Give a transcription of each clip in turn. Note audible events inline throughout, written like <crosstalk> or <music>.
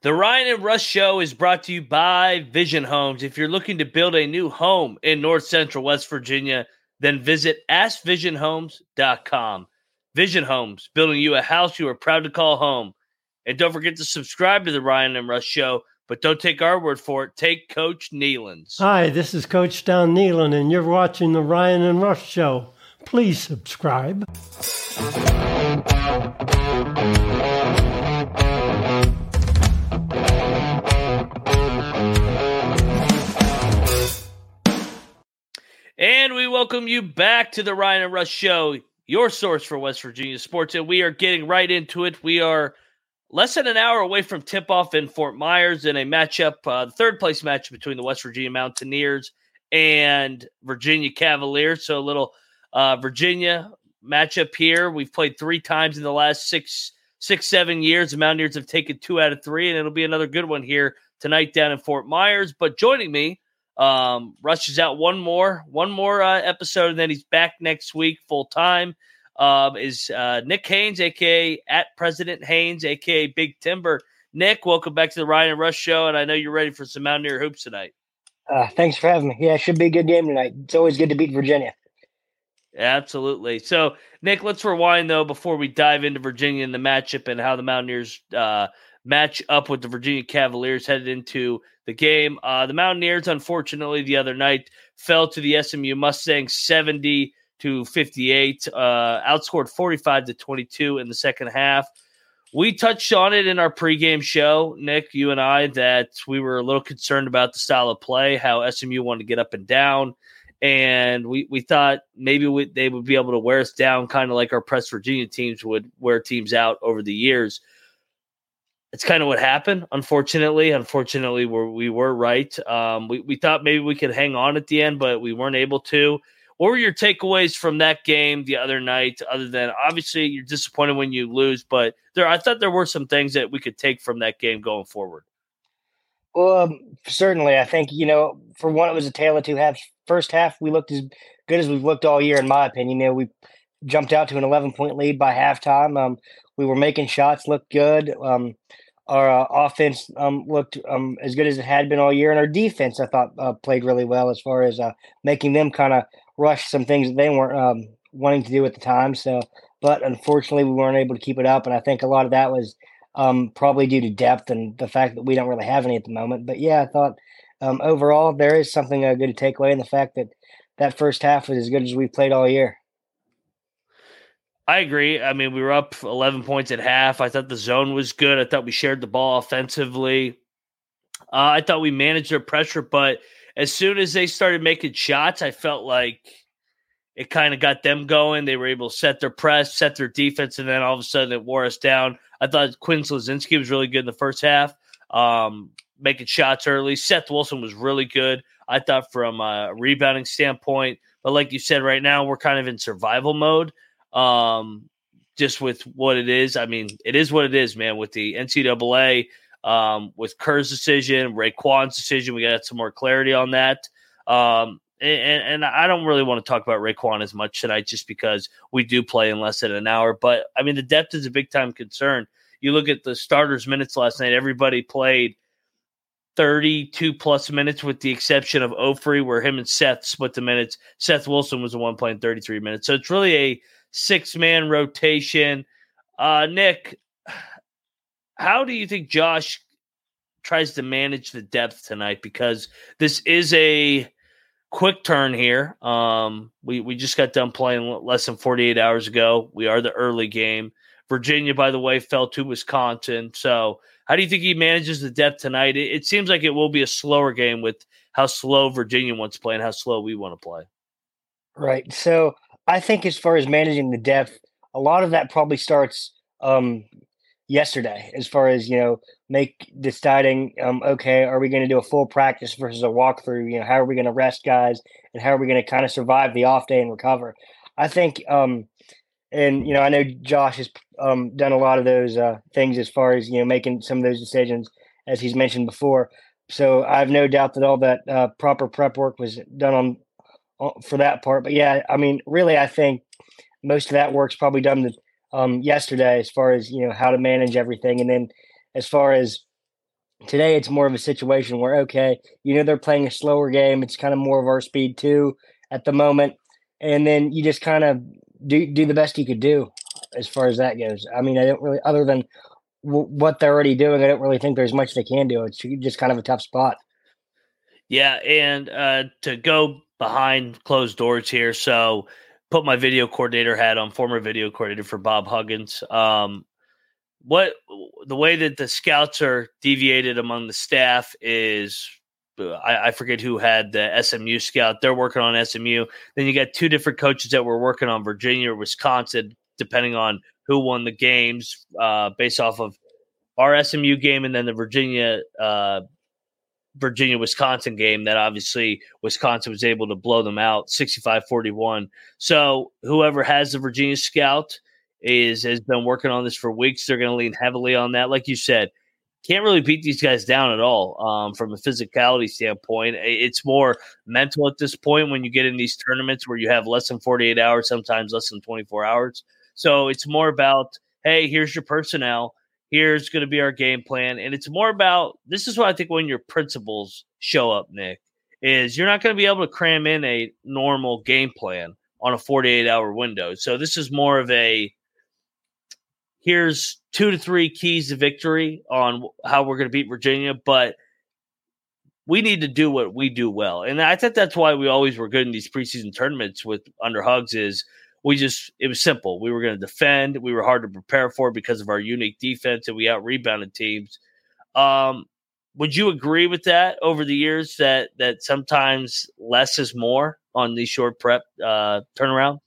The Ryan and Rush Show is brought to you by Vision Homes. If you're looking to build a new home in North Central West Virginia, then visit AskVisionHomes.com. Vision Homes, building you a house you are proud to call home. And don't forget to subscribe to the Ryan and Rush Show, but don't take our word for it. Take Coach Nehlen's. Hi, this is Coach Don Nehlen, and you're watching the Ryan and Rush Show. Please subscribe. And we welcome you back to the Ryan and Rush Show, your source for West Virginia sports. And we are getting right into it. We are less than an hour away from tip off in Fort Myers in a matchup, uh, the third place match between the West Virginia Mountaineers and Virginia Cavaliers. So a little uh, Virginia matchup here. We've played three times in the last six, six, seven years. The Mountaineers have taken two out of three, and it'll be another good one here tonight down in Fort Myers. But joining me um, Rush is out one more, one more uh, episode, and then he's back next week full time. Um, is uh, Nick Haynes, aka at President Haynes, aka Big Timber. Nick, welcome back to the Ryan and Rush Show, and I know you're ready for some Mountaineer hoops tonight. Uh, thanks for having me. Yeah, it should be a good game tonight. It's always good to beat Virginia. Absolutely. So, Nick, let's rewind though before we dive into Virginia and the matchup and how the Mountaineers uh, match up with the Virginia Cavaliers headed into the game. Uh, the Mountaineers, unfortunately, the other night fell to the SMU Mustangs 70 to 58, uh, outscored 45 to 22 in the second half. We touched on it in our pregame show, Nick, you and I, that we were a little concerned about the style of play, how SMU wanted to get up and down. And we, we thought maybe we, they would be able to wear us down, kind of like our Press Virginia teams would wear teams out over the years it's kind of what happened. Unfortunately, unfortunately, we we were right. Um, we we thought maybe we could hang on at the end, but we weren't able to. What were your takeaways from that game the other night? Other than obviously you're disappointed when you lose, but there I thought there were some things that we could take from that game going forward. Well, um, certainly, I think you know for one, it was a tale of two halves. First half, we looked as good as we've looked all year, in my opinion. You know, we jumped out to an 11 point lead by halftime. Um, we were making shots look good. Um, our uh, offense um, looked um, as good as it had been all year, and our defense, I thought, uh, played really well as far as uh, making them kind of rush some things that they weren't um, wanting to do at the time. So, but unfortunately, we weren't able to keep it up, and I think a lot of that was um, probably due to depth and the fact that we don't really have any at the moment. But yeah, I thought overall there is something uh, good to take away in the fact that that first half was as good as we played all year. I agree. I mean, we were up 11 points at half. I thought the zone was good. I thought we shared the ball offensively. Uh, I thought we managed their pressure, but as soon as they started making shots, I felt like it kind of got them going. They were able to set their press, set their defense, and then all of a sudden it wore us down. I thought Quinn Slazinski was really good in the first half, um, making shots early. Seth Wilson was really good. I thought from a rebounding standpoint, but like you said, right now we're kind of in survival mode um, just with what it is. I mean, it is what it is, man. With the NCAA, um, with Kerr's decision, RaeQuan's decision, we got some more clarity on that. Um, and, and I don't really want to talk about RaeQuan as much tonight, just because we do play in less than an hour. But I mean, the depth is a big time concern. You look at the starters' minutes last night; everybody played 32 plus minutes, with the exception of Ofri, where him and Seth split the minutes. Seth Wilson was the one playing 33 minutes. So it's really a six man rotation. Uh, Nick, how do you think Josh tries to manage the depth tonight? Because this is a quick turn here. Um, we, we just got done playing less than 48 hours ago. We are the early game. Virginia, by the way, fell to Wisconsin. So, how do you think he manages the depth tonight? It, it seems like it will be a slower game with how slow Virginia wants to play and how slow we want to play. Right. So, I think as far as managing the depth, a lot of that probably starts um, yesterday. As far as you know, make deciding, um, okay, are we going to do a full practice versus a walkthrough? You know, how are we going to rest guys, and how are we going to kind of survive the off day and recover? I think, um, and you know, I know Josh has um, done a lot of those uh, things as far as you know making some of those decisions, as he's mentioned before. So I have no doubt that all that uh, proper prep work was done on for that part. But yeah, I mean, really, I think most of that work's probably done um, yesterday as far as you know how to manage everything, and then as far as Today, it's more of a situation where, okay, you know, they're playing a slower game. It's kind of more of our speed too at the moment. And then you just kind of do, do the best you could do as far as that goes. I mean, I don't really, other than w- what they're already doing, I don't really think there's much they can do. It's just kind of a tough spot. Yeah. And uh, to go behind closed doors here. So, put my video coordinator hat on, former video coordinator for Bob Huggins. Um, what the way that the scouts are deviated among the staff is I, I, forget who had the SMU scout. They're working on SMU. Then you got two different coaches that were working on Virginia or Wisconsin, depending on who won the games, uh, based off of our SMU game and then the Virginia uh, Virginia Wisconsin game that obviously Wisconsin was able to blow them out 65 41. So whoever has the Virginia scout is has been working on this for weeks. They're going to lean heavily on that. Like you said, can't really beat these guys down at all um, from a physicality standpoint. It's more mental at this point when you get in these tournaments where you have less than 48 hours, sometimes less than 24 hours. So it's more about, hey, here's your personnel here's going to be our game plan. And it's more about this is what I think when your principles show up, Nick, is you're not going to be able to cram in a normal game plan on a 48 hour window. So this is more of a here's two to three keys to victory on how we're going to beat Virginia, but we need to do what we do well. And I think that's why we always were good in these preseason tournaments with under Huggs is we just it was simple. We were going to defend. We were hard to prepare for because of our unique defense, and we out rebounded teams. Um, would you agree with that over the years that that sometimes less is more on these short prep uh, turnaround?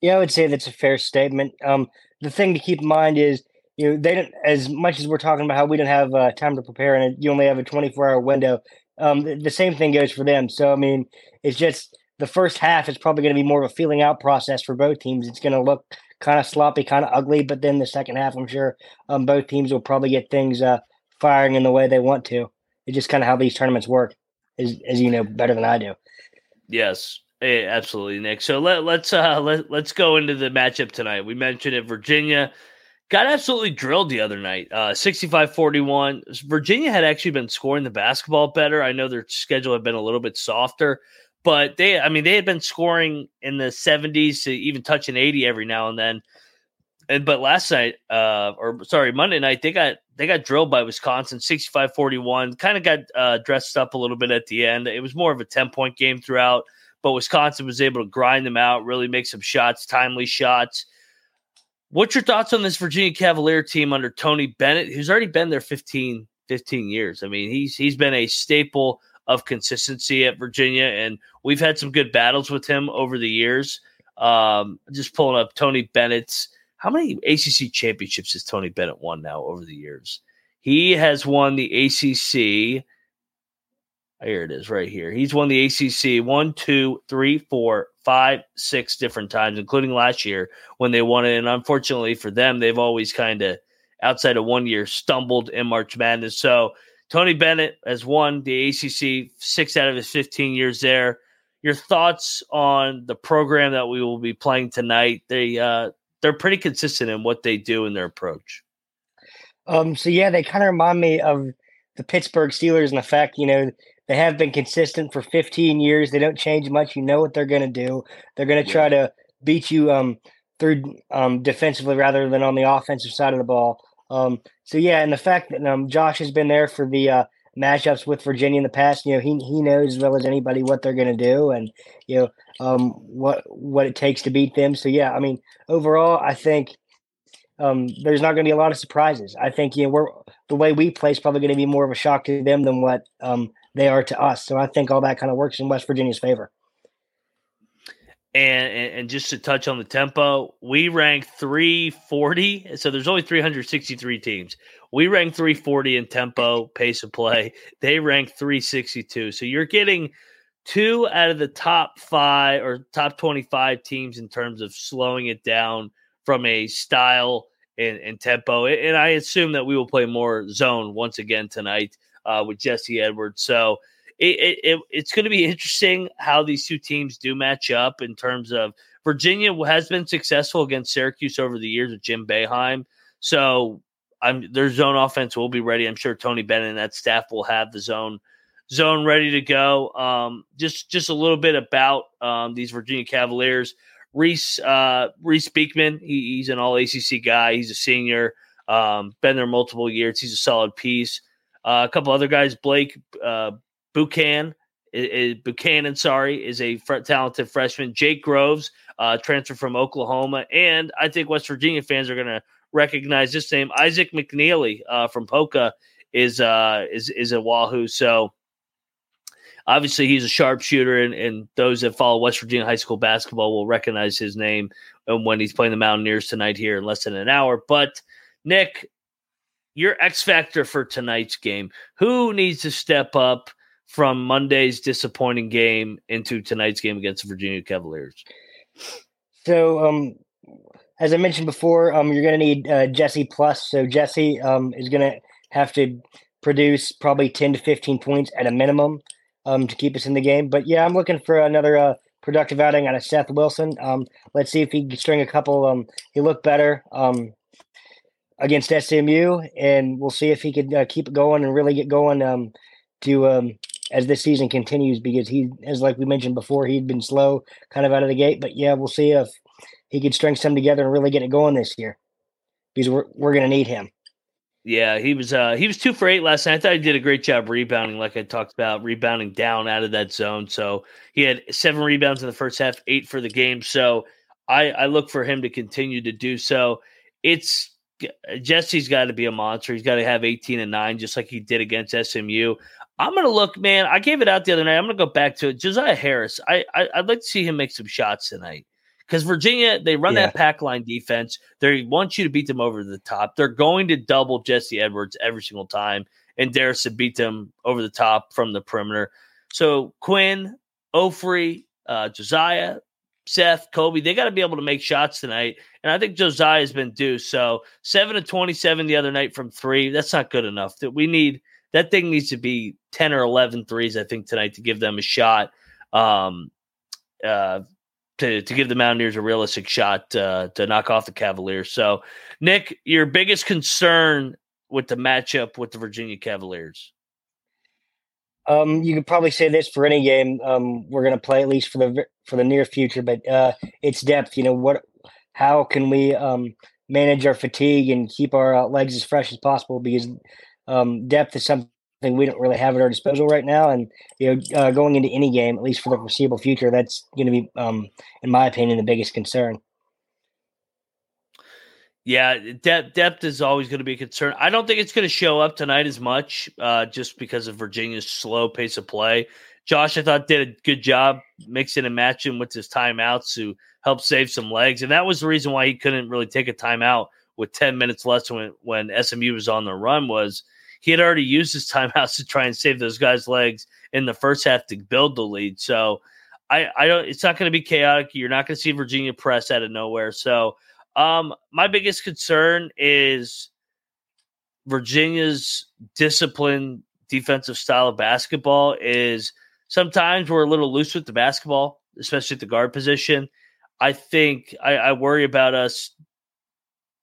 Yeah, I would say that's a fair statement. Um, the thing to keep in mind is you know they don't as much as we're talking about how we don't have uh, time to prepare and you only have a 24 hour window. Um, the, the same thing goes for them. So I mean, it's just the first half is probably going to be more of a feeling out process for both teams. It's going to look kind of sloppy, kind of ugly, but then the second half, I'm sure um, both teams will probably get things uh, firing in the way they want to. It's just kind of how these tournaments work, as, as you know better than I do. Yes, absolutely, Nick. So let, let's uh, let, let's go into the matchup tonight. We mentioned it, Virginia got absolutely drilled the other night, uh, 65-41. Virginia had actually been scoring the basketball better. I know their schedule had been a little bit softer, but they, I mean, they had been scoring in the 70s to even touching 80 every now and then. And but last night, uh, or sorry, Monday night, they got they got drilled by Wisconsin 65-41. Kind of got uh, dressed up a little bit at the end. It was more of a 10 point game throughout, but Wisconsin was able to grind them out, really make some shots, timely shots. What's your thoughts on this Virginia Cavalier team under Tony Bennett, who's already been there 15, 15 years? I mean, he's he's been a staple of consistency at Virginia, and we've had some good battles with him over the years. Um, just pulling up Tony Bennett's. How many ACC championships has Tony Bennett won now over the years? He has won the ACC. Here it is, right here. He's won the ACC one, two, three, four, five, six different times, including last year when they won it. And unfortunately for them, they've always kind of, outside of one year, stumbled in March Madness. So Tony Bennett has won the ACC six out of his 15 years there. Your thoughts on the program that we will be playing tonight? They uh, they're pretty consistent in what they do in their approach. Um, so yeah, they kind of remind me of the Pittsburgh Steelers in the fact, you know, they have been consistent for 15 years. They don't change much. You know what they're going to do. They're going to try to beat you um, through um, defensively rather than on the offensive side of the ball. Um, so yeah, and the fact that um, Josh has been there for the uh, matchups with Virginia in the past, you know, he he knows as well as anybody what they're going to do, and you know um, what what it takes to beat them. So yeah, I mean, overall, I think um, there's not going to be a lot of surprises. I think you know we're the way we play is probably going to be more of a shock to them than what um, they are to us. So I think all that kind of works in West Virginia's favor. And, and just to touch on the tempo, we rank 340. So there's only 363 teams. We rank 340 in tempo, pace of play. They rank 362. So you're getting two out of the top five or top 25 teams in terms of slowing it down from a style and, and tempo. And I assume that we will play more zone once again tonight uh, with Jesse Edwards. So it, it, it's going to be interesting how these two teams do match up in terms of Virginia has been successful against Syracuse over the years with Jim Boeheim. So I'm their zone offense will be ready. I'm sure Tony Bennett and that staff will have the zone zone ready to go. Um, just just a little bit about um, these Virginia Cavaliers. Reese uh, Reece Beekman, he, he's an All ACC guy. He's a senior, um, been there multiple years. He's a solid piece. Uh, a couple other guys, Blake uh, Buchanan, is, Buchanan, sorry, is a talented freshman. Jake Groves, uh, transferred from Oklahoma, and I think West Virginia fans are going to recognize this name. Isaac McNeely uh, from Poca is uh, is is a Wahoo. So obviously he's a sharpshooter, and, and those that follow West Virginia high school basketball will recognize his name And when he's playing the Mountaineers tonight here in less than an hour. But Nick, your X factor for tonight's game. Who needs to step up from Monday's disappointing game into tonight's game against the Virginia Cavaliers? So, um, as I mentioned before, um, you're going to need uh, Jesse plus. So Jesse um, is going to have to produce probably 10 to 15 points at a minimum um, to keep us in the game. But yeah, I'm looking for another uh, productive outing out of Seth Wilson. Um, let's see if he can string a couple. Um, he looked better um, against SMU, and we'll see if he could uh, keep it going and really get going um, to um, as this season continues. Because he, as like we mentioned before, he'd been slow kind of out of the gate. But yeah, we'll see if he could string some together and really get it going this year. Because we're we're going to need him. Yeah, he was uh he was two for eight last night. I thought he did a great job rebounding, like I talked about, rebounding down out of that zone. So he had seven rebounds in the first half, eight for the game. So I I look for him to continue to do so. It's Jesse's got to be a monster. He's got to have 18 and 9, just like he did against SMU. I'm gonna look, man. I gave it out the other night. I'm gonna go back to it. Josiah Harris. I, I would like to see him make some shots tonight because Virginia they run yeah. that pack line defense. They want you to beat them over the top. They're going to double Jesse Edwards every single time, and Darius to beat them over the top from the perimeter. So Quinn, Ofri, uh, Josiah, Seth, Kobe, they got to be able to make shots tonight. And I think Josiah has been due. So seven to twenty-seven the other night from three. That's not good enough. That we need that thing needs to be 10 or 11 threes, I think, tonight to give them a shot. Um, uh, to to give the Mountaineers a realistic shot uh, to knock off the Cavaliers. So, Nick, your biggest concern with the matchup with the Virginia Cavaliers? Um, you could probably say this for any game um, we're going to play, at least for the for the near future. But uh, it's depth. You know what? How can we um, manage our fatigue and keep our uh, legs as fresh as possible? Because um, depth is something we don't really have at our disposal right now. And you know, uh, going into any game, at least for the foreseeable future, that's going to be, um, in my opinion, the biggest concern. Yeah, depth depth is always going to be a concern. I don't think it's going to show up tonight as much, uh, just because of Virginia's slow pace of play. Josh, I thought did a good job mixing and matching with his timeouts to help save some legs, and that was the reason why he couldn't really take a timeout with ten minutes left when when SMU was on the run. Was he had already used his <laughs> timeouts to try and save those guys' legs in the first half to build the lead. So I, I don't. It's not going to be chaotic. You're not going to see Virginia press out of nowhere. So um, my biggest concern is Virginia's disciplined defensive style of basketball is sometimes we're a little loose with the basketball, especially at the guard position. I think I, I worry about us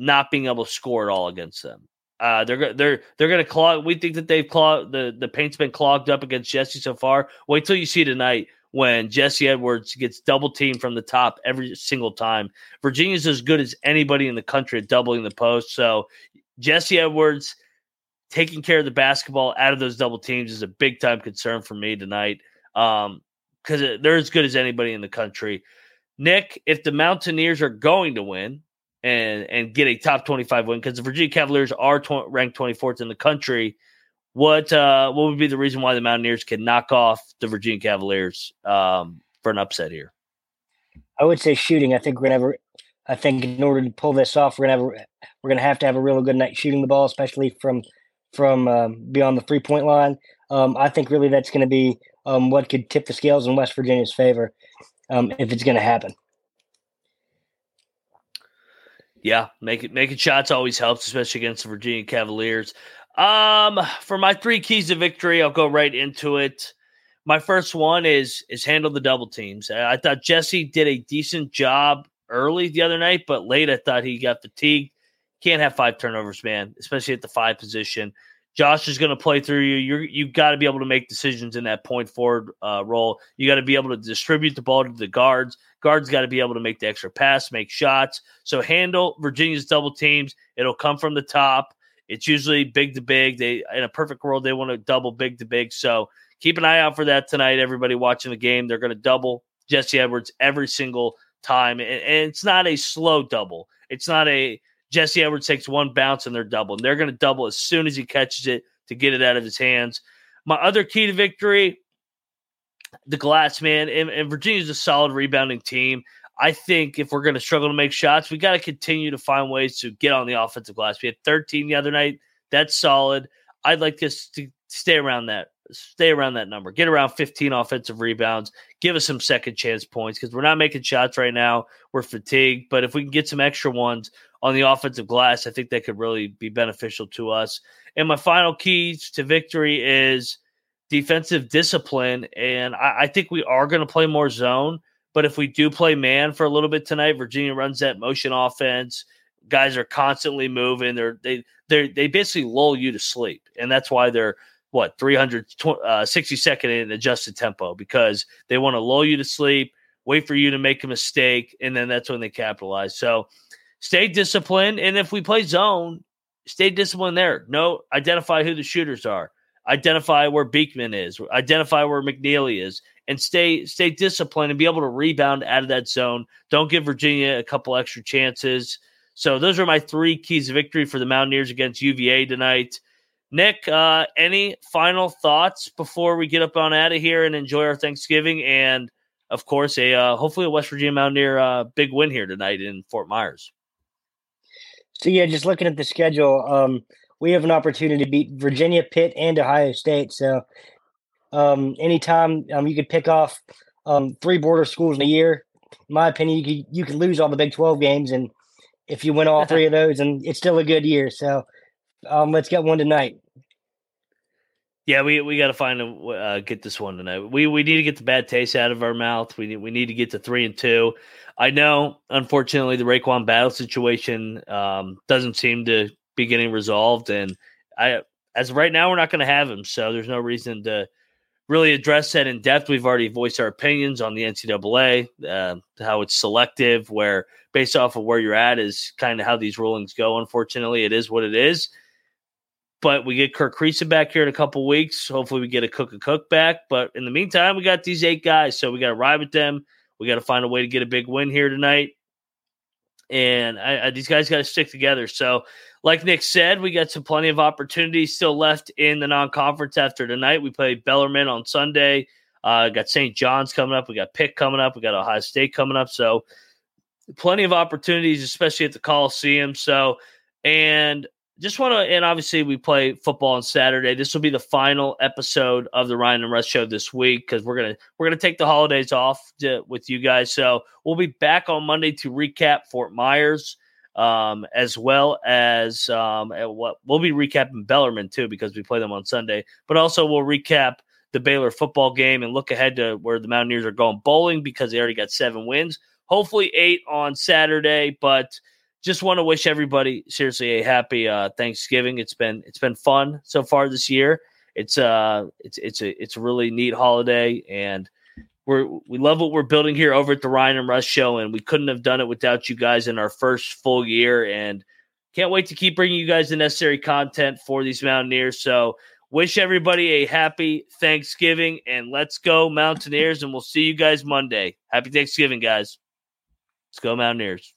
not being able to score at all against them. Uh, they're they're they're going to clog. We think that they've clogged the the paint's been clogged up against Jesse so far. Wait till you see tonight when Jesse Edwards gets double teamed from the top every single time. Virginia's as good as anybody in the country at doubling the post. So Jesse Edwards taking care of the basketball out of those double teams is a big time concern for me tonight. Um, because they're as good as anybody in the country. Nick, if the Mountaineers are going to win, and and get a top 25 win because the Virginia Cavaliers are tw- ranked 24th in the country. What uh, what would be the reason why the Mountaineers can knock off the Virginia Cavaliers um, for an upset here? I would say shooting. I think we're gonna have. I think in order to pull this off, we're gonna have. A, we're gonna have to have a real good night shooting the ball, especially from from um, beyond the three point line. Um, I think really that's to be um, what could tip the scales in West Virginia's favor um, if it's to happen. Yeah, making making shots always helps, especially against the Virginia Cavaliers. Um, for my three keys to victory, I'll go right into it. My first one is is handle the double teams. I thought Jesse did a decent job early the other night, but late I thought he got fatigued. Can't have five turnovers, man, especially at the five position. Josh is going to play through you. You're you got to be able to make decisions in that point forward uh, role. You got to be able to distribute the ball to the guards. Guards got to be able to make the extra pass, make shots. So handle Virginia's double teams. It'll come from the top. It's usually big to big. They in a perfect world they want to double big to big. So keep an eye out for that tonight. Everybody watching the game, they're going to double Jesse Edwards every single time, and, and it's not a slow double. It's not a Jesse Edwards takes one bounce and they're double. And they're going to double as soon as he catches it to get it out of his hands. My other key to victory, the glass man, and, and Virginia's a solid rebounding team. I think if we're going to struggle to make shots, we got to continue to find ways to get on the offensive glass. We had 13 the other night. That's solid. I'd like us to stay around that, stay around that number, get around 15 offensive rebounds, give us some second chance points because we're not making shots right now. We're fatigued, but if we can get some extra ones on the offensive glass, I think that could really be beneficial to us. And my final keys to victory is defensive discipline. And I, I think we are going to play more zone. But if we do play man for a little bit tonight, Virginia runs that motion offense. Guys are constantly moving. They're they they they basically lull you to sleep, and that's why they're what 360 uh, in adjusted tempo because they want to lull you to sleep, wait for you to make a mistake, and then that's when they capitalize. So stay disciplined, and if we play zone, stay disciplined there. No, identify who the shooters are identify where Beekman is, identify where McNeely is, and stay stay disciplined and be able to rebound out of that zone. Don't give Virginia a couple extra chances. So those are my three keys of victory for the Mountaineers against UVA tonight. Nick, uh, any final thoughts before we get up on out of here and enjoy our Thanksgiving and, of course, a uh, hopefully a West Virginia Mountaineer uh, big win here tonight in Fort Myers. So yeah, just looking at the schedule, um, we have an opportunity to beat Virginia, Pitt, and Ohio State. So um, anytime um, you could pick off um, three border schools in a year, in my opinion, you could you could lose all the Big Twelve games, and if you win all <laughs> three of those, and it's still a good year. So um, let's get one tonight. Yeah, we, we got to find a uh, get this one tonight. We we need to get the bad taste out of our mouth. We need we need to get to three and two. I know, unfortunately, the RaeQuan battle situation um, doesn't seem to be getting resolved. And I, as right now, we're not going to have him. So there's no reason to really address that in depth. We've already voiced our opinions on the NCAA, uh, how it's selective, where based off of where you're at is kind of how these rulings go. Unfortunately, it is what it is. But we get Kerr Kriisa back here in a couple weeks. Hopefully, we get a Cook and Cook back. But in the meantime, we got these eight guys, so we got to ride with them. We got to find a way to get a big win here tonight. And I, I, these guys got to stick together. So like Nick said, we got some plenty of opportunities still left in the non-conference after tonight. We play Bellarmine on Sunday. Uh, got St. John's coming up. We got Pitt coming up. We got Ohio State coming up. So plenty of opportunities, especially at the Coliseum. So and just want to, and obviously we play football on Saturday. This will be the final episode of the Ryan and Rush show this week because we're gonna we're gonna take the holidays off to, with you guys. So we'll be back on Monday to recap Fort Myers um, as well as um, what we'll be recapping Bellarmine too because we play them on Sunday. But also we'll recap the Baylor football game and look ahead to where the Mountaineers are going bowling because they already got seven wins. Hopefully eight on Saturday, but just want to wish everybody seriously a happy uh, Thanksgiving. It's been it's been fun so far this year. It's uh it's it's a it's a really neat holiday and we're we love what we're building here over at the Ryan and Rush show, and we couldn't have done it without you guys in our first full year. And can't wait to keep bringing you guys the necessary content for these Mountaineers. So wish everybody a happy Thanksgiving and let's go Mountaineers. And we'll see you guys Monday. Happy Thanksgiving, guys. Let's go Mountaineers.